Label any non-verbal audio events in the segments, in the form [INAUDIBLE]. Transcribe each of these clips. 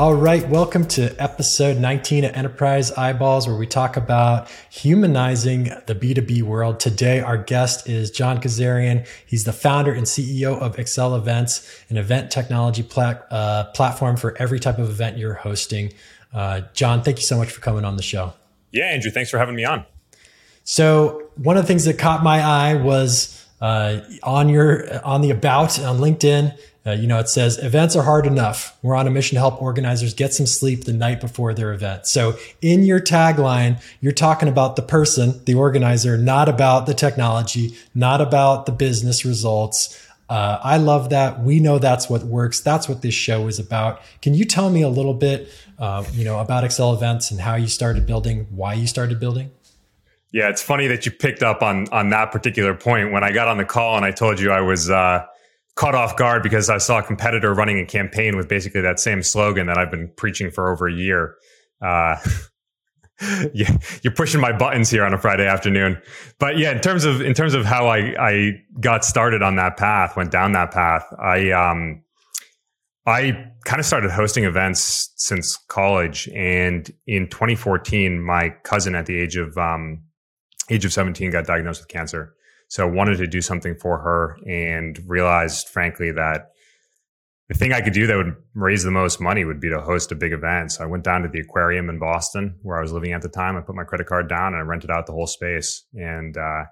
All right, welcome to episode 19 of Enterprise Eyeballs, where we talk about humanizing the B2B world. Today, our guest is John Kazarian. He's the founder and CEO of Accelevents, an event technology plat- uh, platform for every type of event you're hosting. Uh, John, thank you so much for coming on the show. Yeah, Andrew, thanks for having me on. So, one of the things that caught my eye was uh, on your on the about on LinkedIn uh, you know, it says events are hard enough. We're on a mission to help organizers get some sleep the night before their event. So in your tagline, you're talking about the person, the organizer, not about the technology, not about the business results. Uh, I love that. We know that's what works. That's what this show is about. Can you tell me a little bit, uh, you know, about Accelevents and how you started building, why you started building? Yeah, it's funny that you picked up on on that particular point when I got on the call and I told you I was uh, caught off guard because I saw a competitor running a campaign with basically that same slogan that I've been preaching for over a year. Uh, [LAUGHS] yeah, you're pushing my buttons here on a Friday afternoon. But yeah, in terms of in terms of how I I got started on that path, went down that path, I um I kind of started hosting events since college, and in 2014, my cousin at the age of um age of 17 got diagnosed with cancer. So I wanted to do something for her and realized, frankly, that the thing I could do that would raise the most money would be to host a big event. So I went down to the aquarium in Boston where I was living at the time. I put my credit card down and I rented out the whole space. And uh,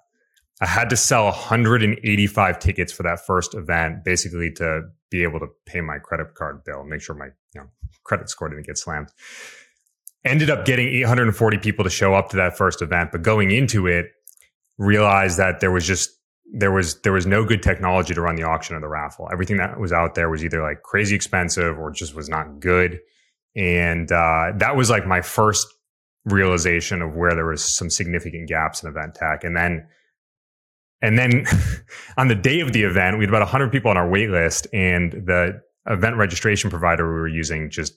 I had to sell 185 tickets for that first event, basically to be able to pay my credit card bill, make sure my you know, credit score didn't get slammed. Ended up getting 840 people to show up to that first event, but going into it, realized that there was just there was there was no good technology to run the auction or the raffle. Everything that was out there was either like crazy expensive or just was not good. And uh, that was like my first realization of where there was some significant gaps in event tech. And then and then [LAUGHS] on the day of the event, we had about 100 people on our wait list, and the event registration provider we were using just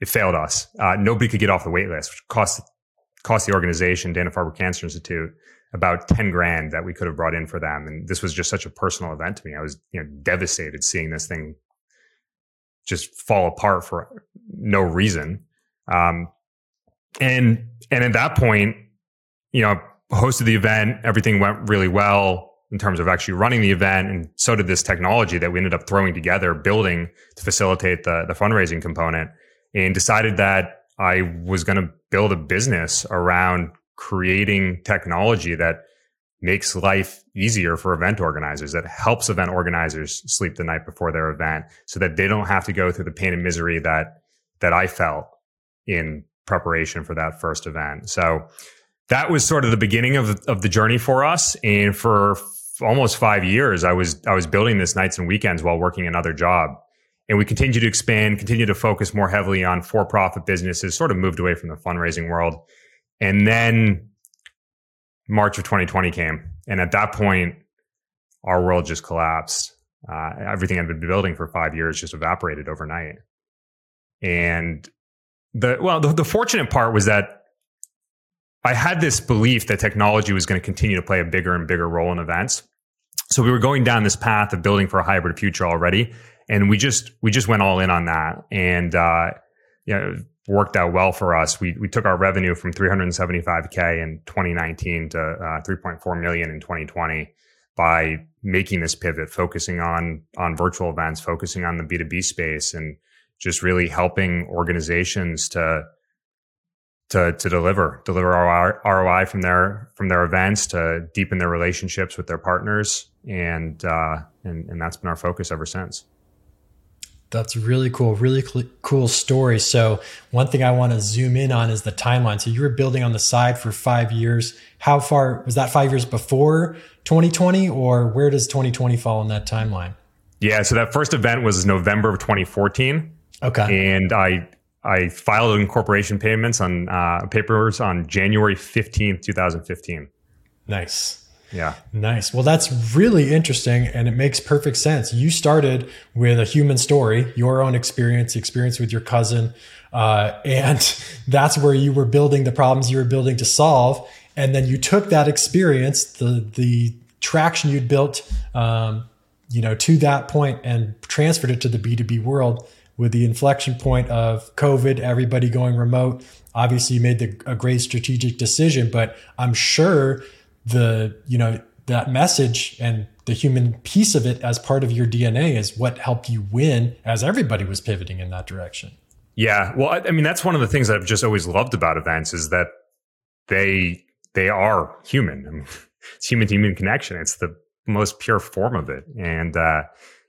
it failed us. Uh, nobody could get off the wait list, which cost cost the organization, Dana Farber Cancer Institute, about 10 grand that we could have brought in for them. And this was just such a personal event to me. I was, you know, devastated seeing this thing just fall apart for no reason. Um, and, and at that point, you know, hosted the event, everything went really well in terms of actually running the event. And so did this technology that we ended up throwing together, building to facilitate the, the fundraising component and decided that I was going to build a business around creating technology that makes life easier for event organizers, that helps event organizers sleep the night before their event so that they don't have to go through the pain and misery that, that I felt in preparation for that first event. So that was sort of the beginning of, of the journey for us. And for f- almost five years, I was, I was building this nights and weekends while working another job. And we continued to expand, continue to focus more heavily on for profit businesses, sort of moved away from the fundraising world and then March of 2020 came. And at that point, our world just collapsed. Uh, everything I'd been building for five years just evaporated overnight. And the, well, the, the fortunate part was that I had this belief that technology was going to continue to play a bigger and bigger role in events. So we were going down this path of building for a hybrid future already. And we just, we just went all in on that. And, uh, you know, worked out well for us. We we took our revenue from 375k in 2019 to uh, 3.4 million in 2020 by making this pivot, focusing on on virtual events, focusing on the B2B space, and just really helping organizations to to to deliver deliver ROI from their from their events to deepen their relationships with their partners, and uh, and and that's been our focus ever since. That's really cool. Really cl- cool story. So, one thing I want to zoom in on is the timeline. So, you were building on the side for five years. How far was that five years before 2020, or where does 2020 fall in that timeline? Yeah. So, that first event was November of 2014. Okay. And I, I filed incorporation payments on uh, papers on January 15th, 2015. Nice. Yeah. Nice. Well, that's really interesting and it makes perfect sense. You started with a human story, your own experience, experience with your cousin. Uh, and [LAUGHS] that's where you were building the problems you were building to solve. And then you took that experience, the, the traction you'd built, um, you know, to that point and transferred it to the B2B world with the inflection point of COVID, everybody going remote. Obviously, you made the, a great strategic decision, but I'm sure the you know that message and the human piece of it as part of your DNA is what helped you win as everybody was pivoting in that direction. Yeah, well, I, I mean that's one of the things that I've just always loved about events is that they they are human. I mean, [LAUGHS] it's human to human connection. It's the most pure form of it, and uh,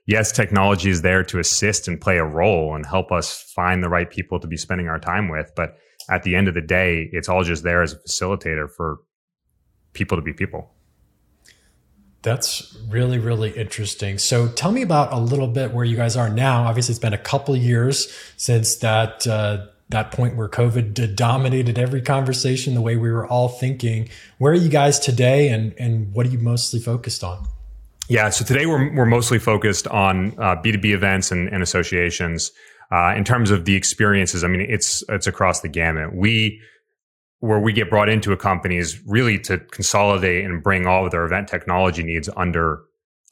yes, technology is there to assist and play a role and help us find the right people to be spending our time with. But at the end of the day, it's all just there as a facilitator for people to be people. That's really, really interesting. So tell me about a little bit where you guys are now. Obviously, it's been a couple years since that uh, that point where COVID dominated every conversation, the way we were all thinking. Where are you guys today, and and what are you mostly focused on? Yeah, so today we're we're mostly focused on B two B events and, and associations. Uh, in terms of the experiences, I mean, it's it's across the gamut. We where we get brought into a company is really to consolidate and bring all of their event technology needs under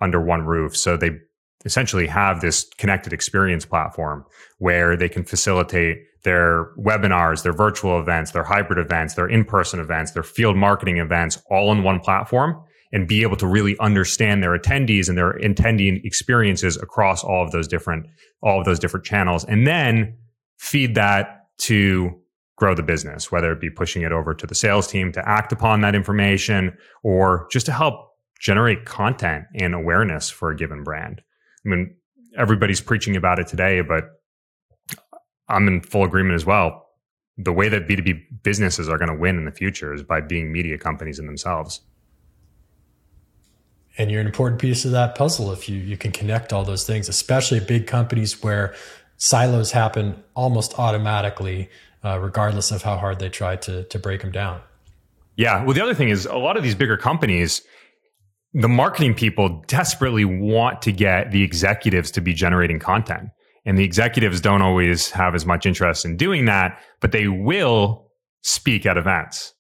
under one roof. So they essentially have this connected experience platform where they can facilitate their webinars, their virtual events, their hybrid events, their in-person events, their field marketing events all in one platform and be able to really understand their attendees and their attending experiences across all of those different all of those different channels and then feed that to grow the business whether it be pushing it over to the sales team to act upon that information or just to help generate content and awareness for a given brand. I mean everybody's preaching about it today but i'm in full agreement as well. The way that b2b businesses are going to win in the future is by being media companies in themselves. And you're an important piece of that puzzle if you you can connect all those things especially big companies where silos happen almost automatically uh, regardless of how hard they try to to break them down. Yeah. Well the other thing is a lot of these bigger companies the marketing people desperately want to get the executives to be generating content. And the executives don't always have as much interest in doing that but they will speak at events.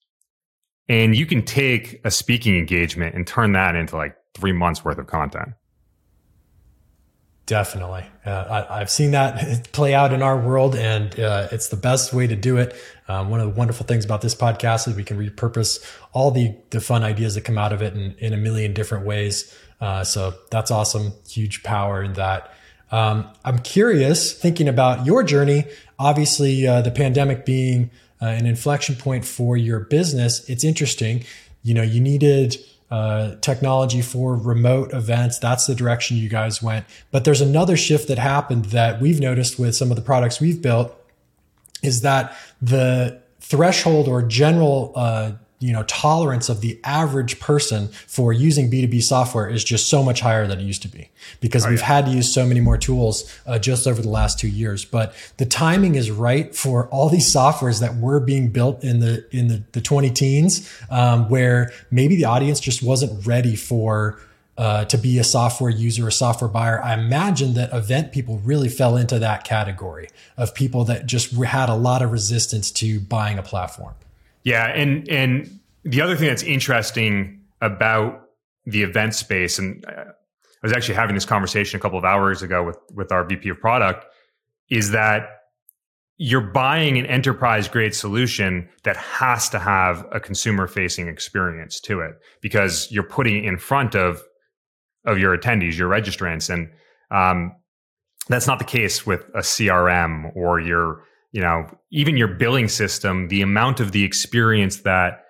And you can take a speaking engagement and turn that into like three months worth of content. Definitely. Uh, I, have seen that [LAUGHS] play out in our world, and uh, it's the best way to do it. Um, one of the wonderful things about this podcast is we can repurpose all the, the fun ideas that come out of it in, in a million different ways. Uh, so that's awesome. Huge power in that. Um, I'm curious, thinking about your journey, obviously, uh, the pandemic being uh, an inflection point for your business, it's interesting. You know, you needed uh, technology for remote events. That's the direction you guys went. But there's another shift that happened that we've noticed with some of the products we've built is that the threshold or general uh, you know tolerance of the average person for using b2b software is just so much higher than it used to be because oh, we've yeah. had to use so many more tools uh, just over the last two years but the timing is right for all these softwares that were being built in the in the, the 20 teens um, where maybe the audience just wasn't ready for uh, to be a software user, a software buyer. I imagine that event people really fell into that category of people that just had a lot of resistance to buying a platform. Yeah, and and the other thing that's interesting about the event space, and I was actually having this conversation a couple of hours ago with with our VP of product, is that you're buying an enterprise grade solution that has to have a consumer facing experience to it because you're putting it in front of of your attendees, your registrants, and um, that's not the case with a CRM or your you know, even your billing system, the amount of the experience that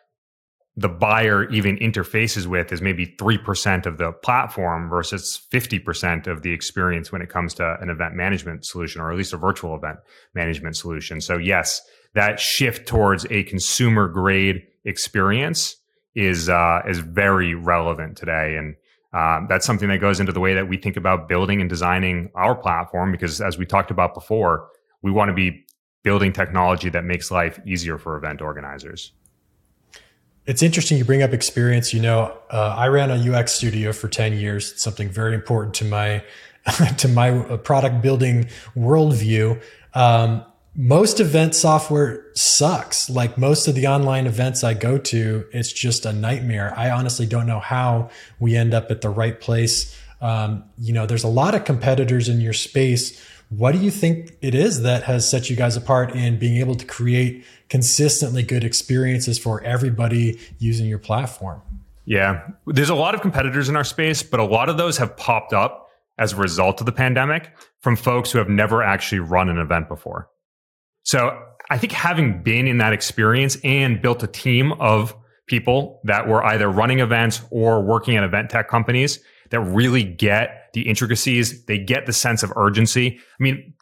the buyer even interfaces with is maybe 3% of the platform versus 50% of the experience when it comes to an event management solution or at least a virtual event management solution. So yes, that shift towards a consumer grade experience is uh, is very relevant today and um, that's something that goes into the way that we think about building and designing our platform because as we talked about before we want to be building technology that makes life easier for event organizers. It's interesting you bring up experience. You know, uh, I ran a UX studio for 10 years. It's something very important to my [LAUGHS] to my uh, product building worldview. Um, most event software sucks. Like most of the online events I go to, it's just a nightmare. I honestly don't know how we end up at the right place. Um, you know, there's a lot of competitors in your space What do you think it is that has set you guys apart in being able to create consistently good experiences for everybody using your platform? Yeah, there's a lot of competitors in our space, but a lot of those have popped up as a result of the pandemic from folks who have never actually run an event before. So I think having been in that experience and built a team of people that were either running events or working at event tech companies that really get the intricacies, they get the sense of urgency. I mean,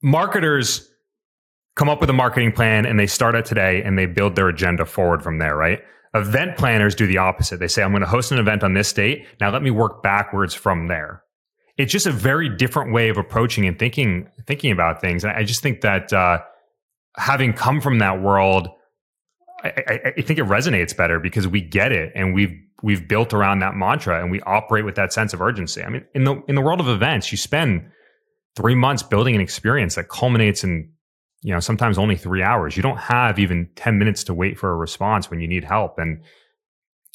marketers come up with a marketing plan and they start at today and they build their agenda forward from there, right? Event planners do the opposite. They say, I'm going to host an event on this date. Now let me work backwards from there. It's just a very different way of approaching and thinking, thinking about things. And I just think that, uh, having come from that world, I, I, I think it resonates better because we get it and we've, we've built around that mantra and we operate with that sense of urgency. I mean, in the, in the world of events, you spend three months building an experience that culminates in you know, sometimes only three hours. You don't have even 10 minutes to wait for a response when you need help. And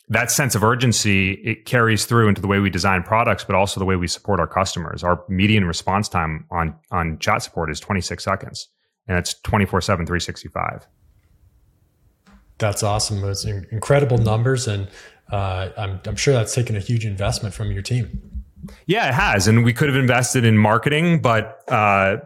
that sense of urgency, it carries through into the way we design products, but also the way we support our customers. Our median response time on, on chat support is 26 seconds and it's 24 seven, 365. That's awesome. It's incredible numbers. And uh, I'm, I'm sure that's taken a huge investment from your team. Yeah, it has. And we could have invested in marketing, but, uh,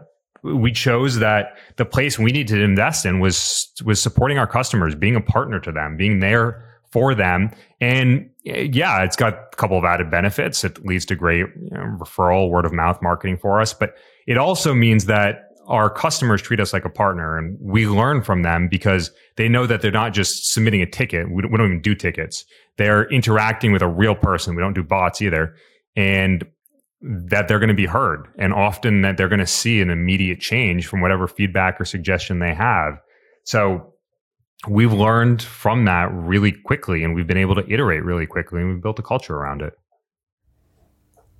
we chose that the place we needed to invest in was was supporting our customers, being a partner to them, being there for them. And yeah, it's got a couple of added benefits. It leads to great you know, referral, word of mouth marketing for us, but it also means that our customers treat us like a partner and we learn from them because they know that they're not just submitting a ticket. We don't, we don't even do tickets. They're interacting with a real person. We don't do bots either. And that they're going to be heard and often that they're going to see an immediate change from whatever feedback or suggestion they have. So we've learned from that really quickly and we've been able to iterate really quickly and we've built a culture around it.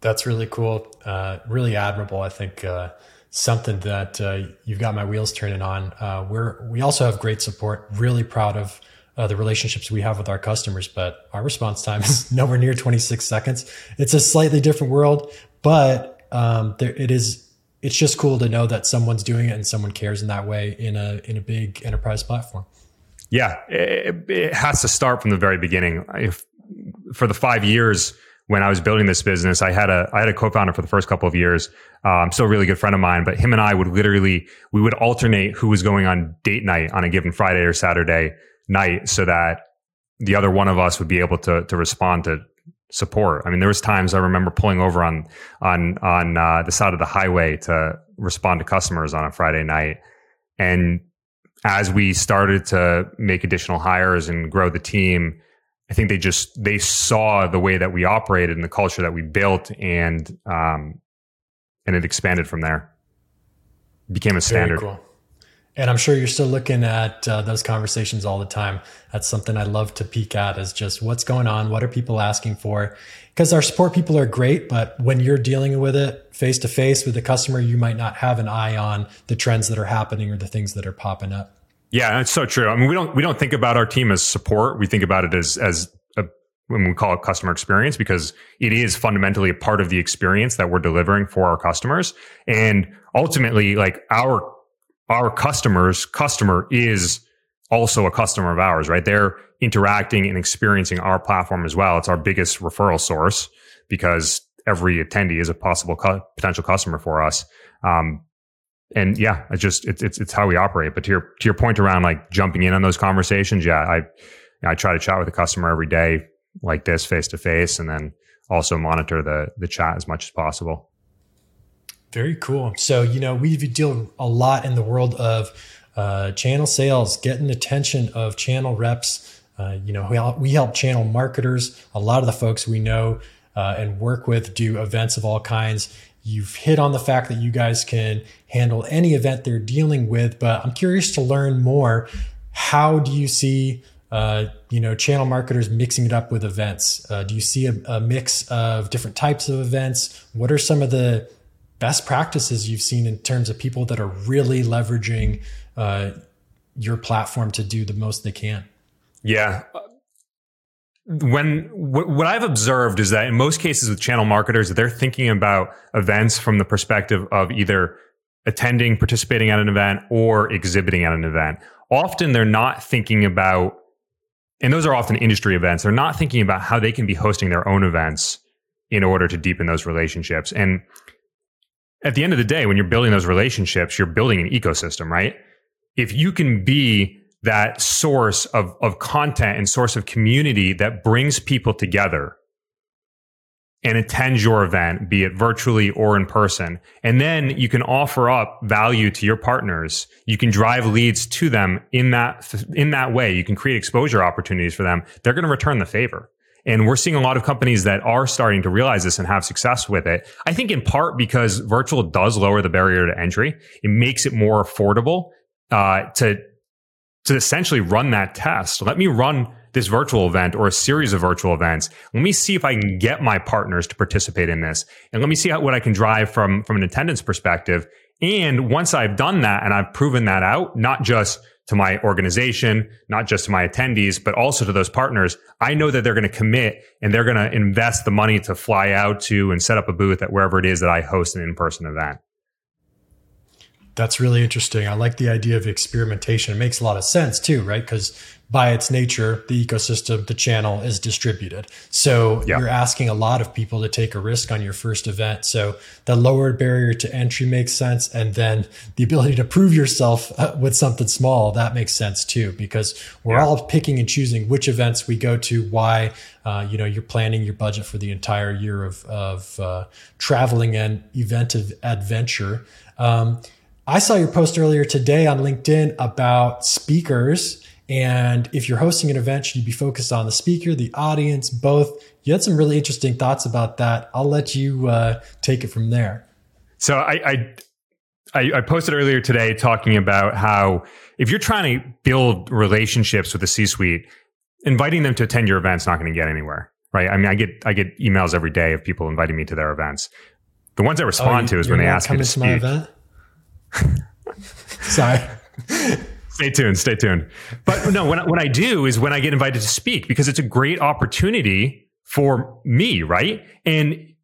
That's really cool. Uh, really admirable. I think uh, something that uh, you've got my wheels turning on. Uh, we're we also have great support. Really proud of uh, the relationships we have with our customers, but our response time is [LAUGHS] nowhere near 26 seconds. It's a slightly different world, but um, there, it is. It's just cool to know that someone's doing it and someone cares in that way in a in a big enterprise platform. Yeah, it, it has to start from the very beginning. If for the five years when I was building this business, I had a I had a co-founder for the first couple of years. Um, still a really good friend of mine, but him and I would literally we would alternate who was going on date night on a given Friday or Saturday night, so that the other one of us would be able to to respond to support. I mean, there was times I remember pulling over on on on uh, the side of the highway to respond to customers on a Friday night, and as we started to make additional hires and grow the team, I think they just they saw the way that we operated and the culture that we built, and um, and it expanded from there. became a standard. Cool. And I'm sure you're still looking at uh, those conversations all the time. That's something I love to peek at is just what's going on? What are people asking for? Because our support people are great, but when you're dealing with it face to face with the customer, you might not have an eye on the trends that are happening or the things that are popping up. Yeah, that's so true. I mean, we don't we don't think about our team as support. We think about it as as a, when we call it customer experience because it is fundamentally a part of the experience that we're delivering for our customers. And ultimately, like our our customers customer is also a customer of ours, right? They're interacting and experiencing our platform as well. It's our biggest referral source because every attendee is a possible potential customer for us. Um, and yeah, it's just it's, it's it's how we operate. But to your to your point around like jumping in on those conversations, yeah, I I try to chat with a customer every day like this face to face, and then also monitor the the chat as much as possible. Very cool. So, you know, we deal a lot in the world of uh, channel sales, getting the attention of channel reps. Uh, you know, we help, we help channel marketers. A lot of the folks we know uh, and work with do events of all kinds. You've hit on the fact that you guys can handle any event they're dealing with, but I'm curious to learn more. How do you see, uh, you know, channel marketers mixing it up with events? Uh, do you see a, a mix of different types of events? What are some of the best practices you've seen in terms of people that are really leveraging uh, your platform to do the most they can? Yeah. When what I've observed is that in most cases with channel marketers, they're thinking about events from the perspective of either attending, participating at an event, or exhibiting at an event. Often they're not thinking about, and those are often industry events. They're not thinking about how they can be hosting their own events in order to deepen those relationships. And at the end of the day, when you're building those relationships, you're building an ecosystem, right? If you can be that source of, of content and source of community that brings people together and attends your event, be it virtually or in person. And then you can offer up value to your partners. You can drive leads to them in that, in that way. You can create exposure opportunities for them. They're going to return the favor. And we're seeing a lot of companies that are starting to realize this and have success with it. I think in part because virtual does lower the barrier to entry. It makes it more affordable uh, to to essentially run that test. Let me run this virtual event or a series of virtual events. Let me see if I can get my partners to participate in this. And let me see how, what I can drive from, from an attendance perspective. And once I've done that and I've proven that out, not just to my organization, not just to my attendees, but also to those partners, I know that they're going to commit and they're going to invest the money to fly out to and set up a booth at wherever it is that I host an in-person event. That's really interesting. I like the idea of experimentation. It makes a lot of sense too, right? Because by its nature, the ecosystem, the channel is distributed. So yeah. you're asking a lot of people to take a risk on your first event. So the lowered barrier to entry makes sense. And then the ability to prove yourself uh, with something small, that makes sense too, because we're yeah. all picking and choosing which events we go to, why, uh, you know, you're planning your budget for the entire year of, of uh, traveling and event of adventure. Um, I saw your post earlier today on LinkedIn about speakers. And if you're hosting an event, should you be focused on the speaker, the audience, both? You had some really interesting thoughts about that. I'll let you uh, take it from there. So I, I, I posted earlier today talking about how if you're trying to build relationships with the C-suite, inviting them to attend your event's not going to get anywhere, right? I mean, I get I get emails every day of people inviting me to their events. The ones I respond oh, you, to is when they ask me to speak. [LAUGHS] Sorry. stay tuned. Stay tuned. But no, when, what I do is when I get invited to speak, because it's a great opportunity for me, right? And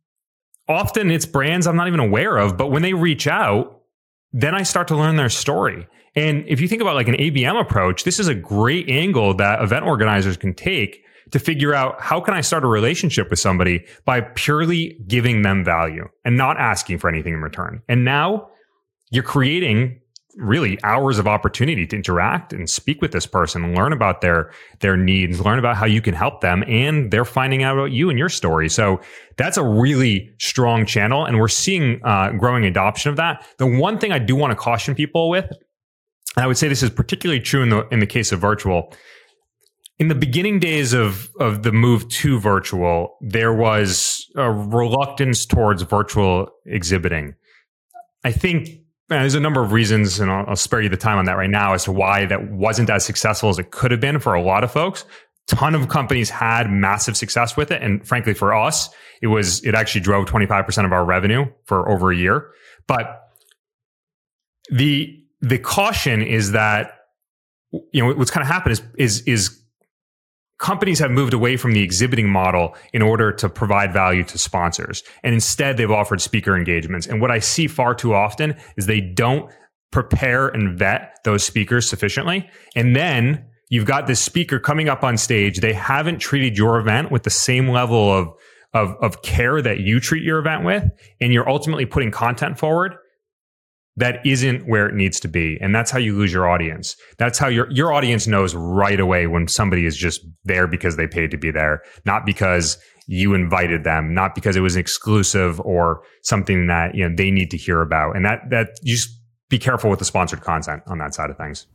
often it's brands I'm not even aware of, but when they reach out, then I start to learn their story. And if you think about like an ABM approach, this is a great angle that event organizers can take to figure out how can I start a relationship with somebody by purely giving them value and not asking for anything in return. And now you're creating really hours of opportunity to interact and speak with this person, learn about their their needs, learn about how you can help them, and they're finding out about you and your story. So that's a really strong channel, and we're seeing uh, growing adoption of that. The one thing I do want to caution people with, and I would say this is particularly true in the in the case of virtual. In the beginning days of of the move to virtual, there was a reluctance towards virtual exhibiting. I think there's a number of reasons, and I'll, I'll, spare you the time on that right now as to why that wasn't as successful as it could have been for a lot of folks. Ton of companies had massive success with it, and frankly, for us, it was it actually drove 25% of our revenue for over a year. But the the caution is that you know what's kind of happened is is is companies have moved away from the exhibiting model in order to provide value to sponsors. And instead, they've offered speaker engagements. And what I see far too often is they don't prepare and vet those speakers sufficiently. And then you've got this speaker coming up on stage. They haven't treated your event with the same level of, of, of care that you treat your event with. And you're ultimately putting content forward that isn't where it needs to be. And that's how you lose your audience. That's how your your audience knows right away when somebody is just there because they paid to be there not because you invited them not because it was exclusive or something that you know they need to hear about. And that that you just be careful with the sponsored content on that side of things.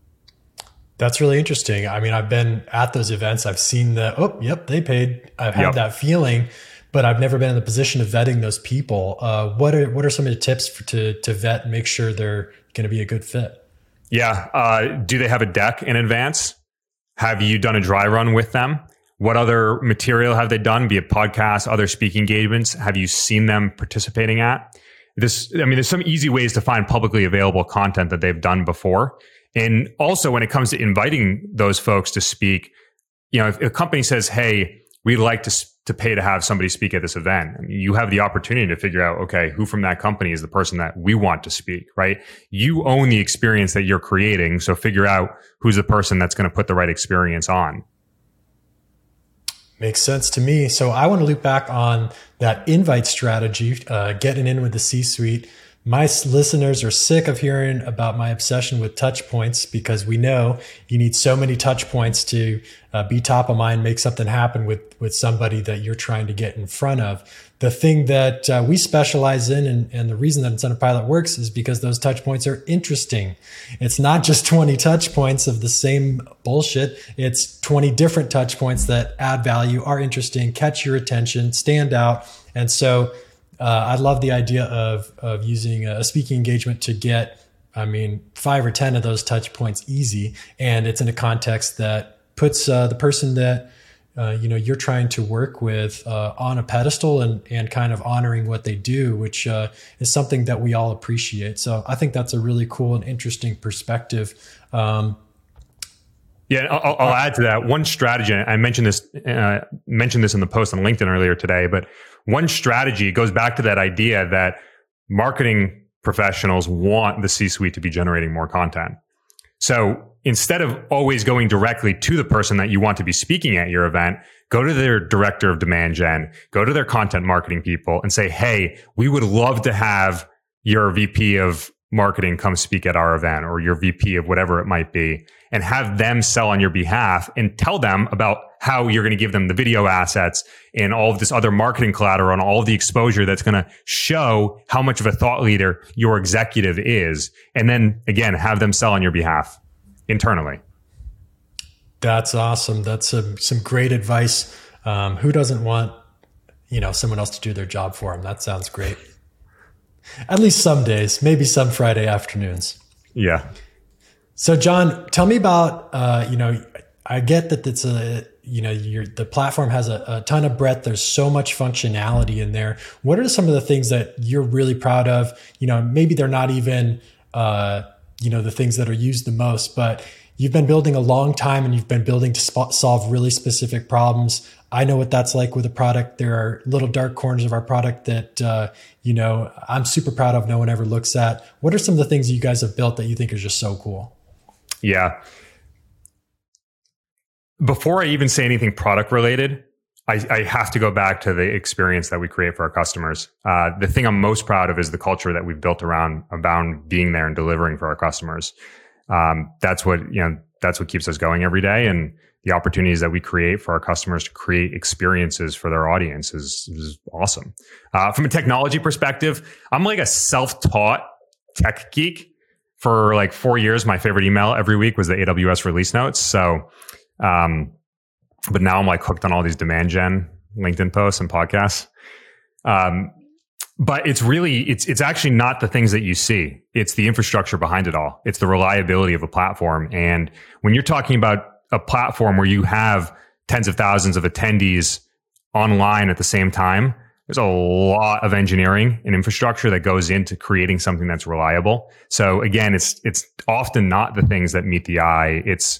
That's really interesting. I mean i've been at those events. I've seen the oh yep they paid. I've had yep. that feeling but I've never been in the position of vetting those people. Uh, what are what are some of the tips for, to to vet and make sure they're going to be a good fit? Yeah, uh, do they have a deck in advance? Have you done a dry run with them? What other material have they done? Be it podcasts, other speaking engagements. Have you seen them participating at? This, I mean, there's some easy ways to find publicly available content that they've done before. And also, when it comes to inviting those folks to speak, you know, if a company says, "Hey," we'd like to to pay to have somebody speak at this event. I mean, you have the opportunity to figure out, okay, who from that company is the person that we want to speak, right? You own the experience that you're creating. So figure out who's the person that's going to put the right experience on. Makes sense to me. So I want to loop back on that invite strategy, uh, getting in with the C suite my listeners are sick of hearing about my obsession with touch points because we know you need so many touch points to uh, be top of mind, make something happen with, with somebody that you're trying to get in front of. The thing that uh, we specialize in and, and the reason that Incentive Pilot works is because those touch points are interesting. It's not [LAUGHS] just 20 touch points of the same bullshit. It's 20 different touch points that add value, are interesting, catch your attention, stand out. And so I love the idea of of using a speaking engagement to get, I mean, five or ten of those touch points easy, and it's in a context that puts uh, the person that uh, you know you're trying to work with uh, on a pedestal and and kind of honoring what they do, which uh, is something that we all appreciate. So I think that's a really cool and interesting perspective. Um, yeah, I'll, I'll, add to that one strategy. I mentioned this uh, mentioned this in the post on LinkedIn earlier today, but one strategy goes back to that idea that marketing professionals want the C suite to be generating more content. So instead of always going directly to the person that you want to be speaking at your event, go to their director of demand gen, go to their content marketing people and say, Hey, we would love to have your VP of marketing come speak at our event or your VP of whatever it might be and have them sell on your behalf and tell them about how you're going to give them the video assets and all of this other marketing collateral and all of the exposure that's going to show how much of a thought leader your executive is. And then again, have them sell on your behalf internally. That's awesome. That's some, some great advice. Um, who doesn't want, you know, someone else to do their job for them? That sounds great. At least some days, maybe some Friday afternoons. Yeah. So, John, tell me about, uh, you know, I get that it's a, you know, the platform has a, a, ton of breadth. There's so much functionality in there. What are some of the things that you're really proud of? You know, maybe they're not even, uh, you know, the things that are used the most, but you've been building a long time and you've been building to solve really specific problems. I know what that's like with a product. There are little dark corners of our product that, uh, you know, I'm super proud of. No one ever looks at. What are some of the things you guys have built that you think are just so cool? Yeah. Before I even say anything product related, I, I, have to go back to the experience that we create for our customers. Uh, the thing I'm most proud of is the culture that we've built around around being there and delivering for our customers. Um, that's what you know. That's what keeps us going every day, and the opportunities that we create for our customers to create experiences for their audience is, is awesome. Uh, from a technology perspective, I'm like a self-taught tech geek for like four years, my favorite email every week was the AWS release notes. So, um, but now I'm like hooked on all these demand gen LinkedIn posts and podcasts. Um, but it's really it's it's actually not the things that you see. It's the infrastructure behind it all. It's the reliability of a platform. And when you're talking about a platform where you have tens of thousands of attendees online at the same time, there's a lot of engineering and infrastructure that goes into creating something that's reliable. So again, it's it's often not the things that meet the eye. It's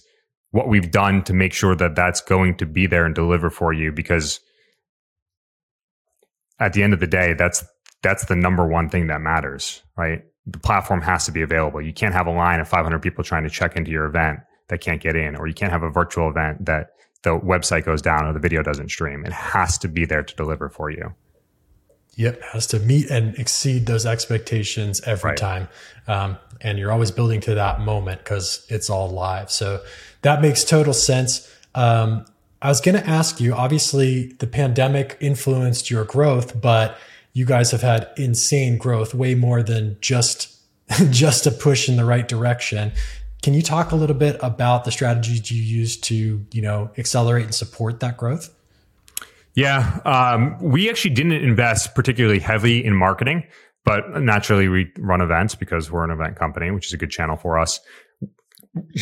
what we've done to make sure that that's going to be there and deliver for you because at the end of the day, that's that's the number one thing that matters, right? The platform has to be available. You can't have a line of 500 people trying to check into your event that can't get in, or you can't have a virtual event that the website goes down or the video doesn't stream. It has to be there to deliver for you. Yep, has to meet and exceed those expectations every right. time. Um, and you're always building to that moment because it's all live. So that makes total sense. Um, I was going to ask you obviously, the pandemic influenced your growth, but you guys have had insane growth, way more than just [LAUGHS] just a push in the right direction. Can you talk a little bit about the strategies you use to, you know, accelerate and support that growth? Yeah, um, we actually didn't invest particularly heavily in marketing, but naturally we run events because we're an event company, which is a good channel for us.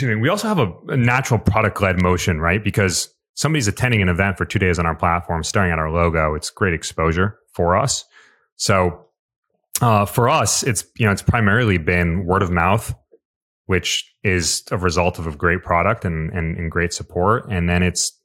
We also have a, a natural product led motion, right? Because somebody's attending an event for two days on our platform, staring at our logo. It's great exposure for us. So uh, for us, it's you know it's primarily been word of mouth, which is a result of a great product and, and, and great support, and then it's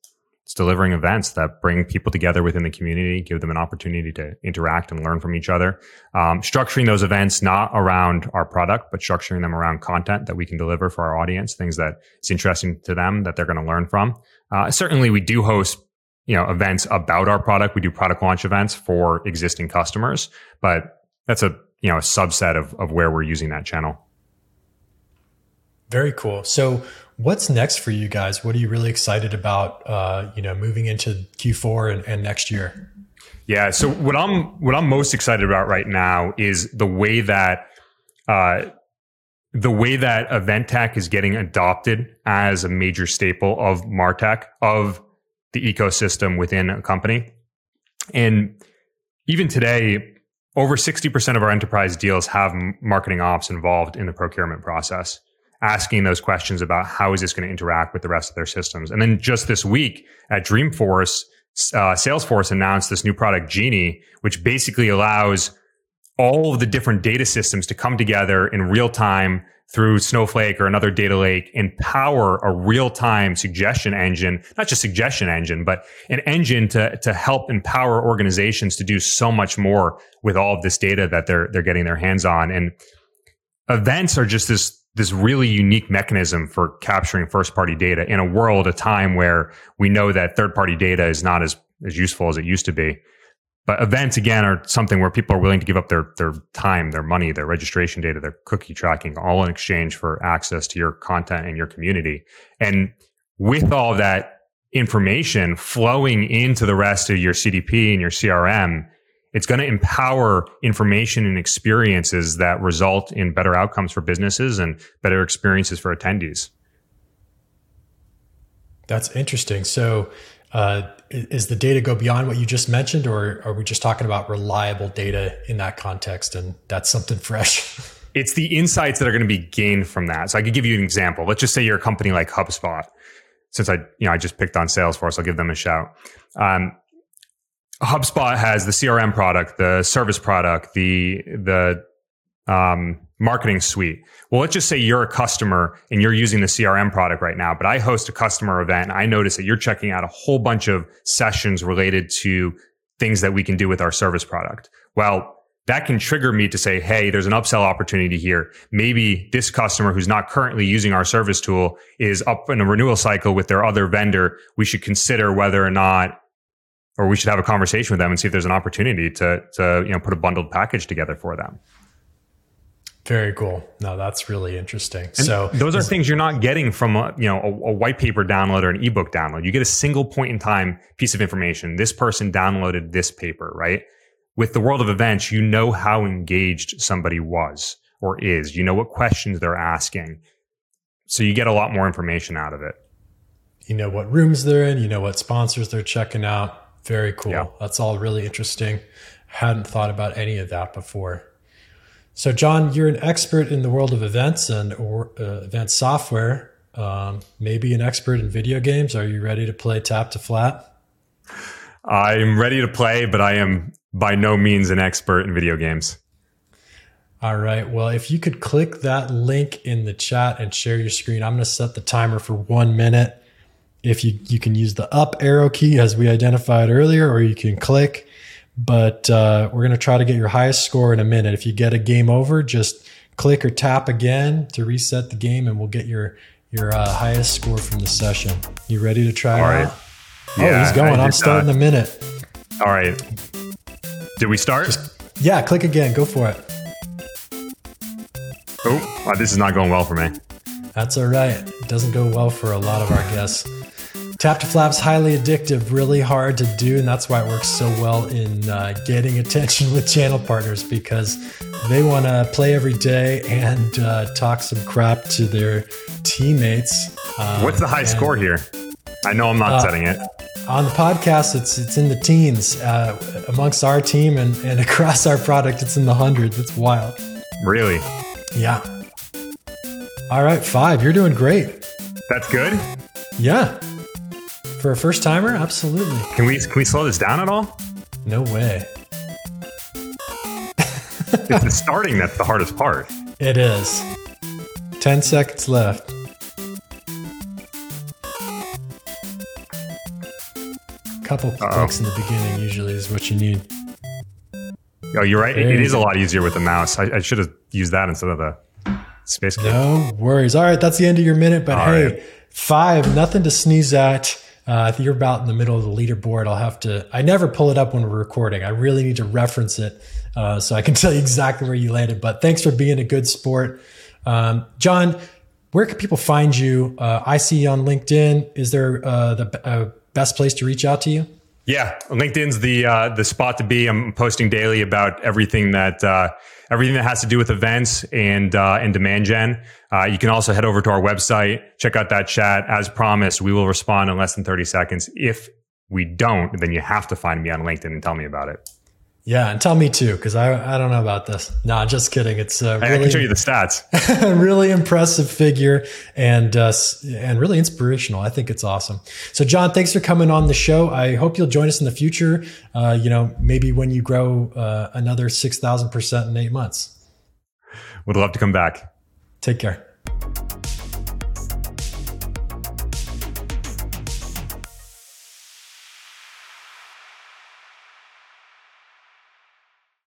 it's delivering events that bring people together within the community, give them an opportunity to interact and learn from each other. Um, structuring those events not around our product, but structuring them around content that we can deliver for our audience, things that it's interesting to them that they're going to learn from. Uh, certainly, we do host you know events about our product. We do product launch events for existing customers, but that's a you know a subset of of where we're using that channel. Very cool. So What's next for you guys? What are you really excited about? Uh, you know, moving into Q4 and, and next year. Yeah. So what I'm what I'm most excited about right now is the way that uh, the way that event tech is getting adopted as a major staple of martech of the ecosystem within a company, and even today, over 60% of our enterprise deals have marketing ops involved in the procurement process asking those questions about how is this going to interact with the rest of their systems. And then just this week at Dreamforce, uh, Salesforce announced this new product, Genie, which basically allows all of the different data systems to come together in real time through Snowflake or another data lake and power a real time suggestion engine, not just suggestion engine, but an engine to, to help empower organizations to do so much more with all of this data that they're, they're getting their hands on. And events are just this this really unique mechanism for capturing first party data in a world, a time where we know that third party data is not as, as useful as it used to be. But events again are something where people are willing to give up their, their time, their money, their registration data, their cookie tracking, all in exchange for access to your content and your community. And with all that information flowing into the rest of your CDP and your CRM, it's going to empower information and experiences that result in better outcomes for businesses and better experiences for attendees. That's interesting. So, uh, is the data go beyond what you just mentioned, or are we just talking about reliable data in that context? And that's something fresh. [LAUGHS] it's the insights that are going to be gained from that. So, I could give you an example. Let's just say you're a company like HubSpot. Since I, you know, I just picked on Salesforce, I'll give them a shout. Um, HubSpot has the CRM product, the service product, the the um, marketing suite. Well, let's just say you're a customer and you're using the CRM product right now, but I host a customer event. And I notice that you're checking out a whole bunch of sessions related to things that we can do with our service product. Well, that can trigger me to say, Hey, there's an upsell opportunity here. Maybe this customer who's not currently using our service tool is up in a renewal cycle with their other vendor. We should consider whether or not or we should have a conversation with them and see if there's an opportunity to to you know put a bundled package together for them. Very cool. No, that's really interesting. And so those are things you're not getting from a, you know a, a, white paper download or an ebook download. You get a single point in time piece of information. This person downloaded this paper, right? With the world of events, you know how engaged somebody was or is. You know what questions they're asking. So you get a lot more information out of it. You know what rooms they're in, you know what sponsors they're checking out very cool. Yeah. That's all really interesting. Hadn't thought about any of that before. So, John, you're an expert in the world of events and or, uh, event software. Um, maybe an expert in video games. Are you ready to play Tap to Flap? I'm ready to play, but I am by no means an expert in video games. All right. Well, if you could click that link in the chat and share your screen, I'm going to set the timer for one minute if you you can use the up arrow key as we identified earlier, or you can click. But uh, we're going to try to get your highest score in a minute. If you get a game over, just click or tap again to reset the game, and we'll get your your uh, highest score from the session. You ready to try All right. Out? Yeah, oh, he's going. I'm starting a minute. All right. Did we start? Just, yeah, click again. Go for it. Oh, this is not going well for me. That's all right. It doesn't go well for a lot of our guests. Tap to Flap's highly addictive, really hard to do, and that's why it works so well in uh, getting [LAUGHS] attention with channel partners because they want to play every day and uh, talk some crap to their teammates. Um, What's the high and, score here? I know I'm not uh, setting it. On the podcast, it's it's in the teens. Uh, amongst our team and, and [LAUGHS] across our product, it's in the hundreds. It's wild. Really? Yeah. All right, five. You're doing great. That's good. Yeah. For a first timer, absolutely. Can we can we slow this down at all? No way. [LAUGHS] it's the starting that's the hardest part. It is. 10 seconds left. couple clicks in the beginning usually is what you need. Oh, you're right. It, it is a lot easier with the mouse. I, I should have used that instead of the space. No worries. All right, that's the end of your minute. But All hey, right. five, nothing to sneeze at. Uh, I think you're about in the middle of the leaderboard. I'll have to. I never pull it up when we're recording. I really need to reference it uh, so I can [LAUGHS] tell you exactly where you landed. But thanks for being a good sport, um, John. Where can people find you? Uh, I see you on LinkedIn. Is there uh, the uh, best place to reach out to you? Yeah, LinkedIn's the uh, the spot to be. I'm posting daily about everything that everything that has to do with events and uh, and demand gen. Uh, you can also head over to our website, check out that chat. As promised, we will respond in less than 30 seconds. If we don't, then you have to find me on LinkedIn and tell me about it. Yeah, and tell me too, because I I don't know about this. No, just kidding. It's uh, really, I can show you the stats. [LAUGHS] really impressive figure and uh, and really inspirational. I think it's awesome. So, John, thanks for coming on the show. I hope you'll join us in the future. Uh, you know, maybe when you grow uh, another six thousand percent in eight months. Would love to come back. Take care.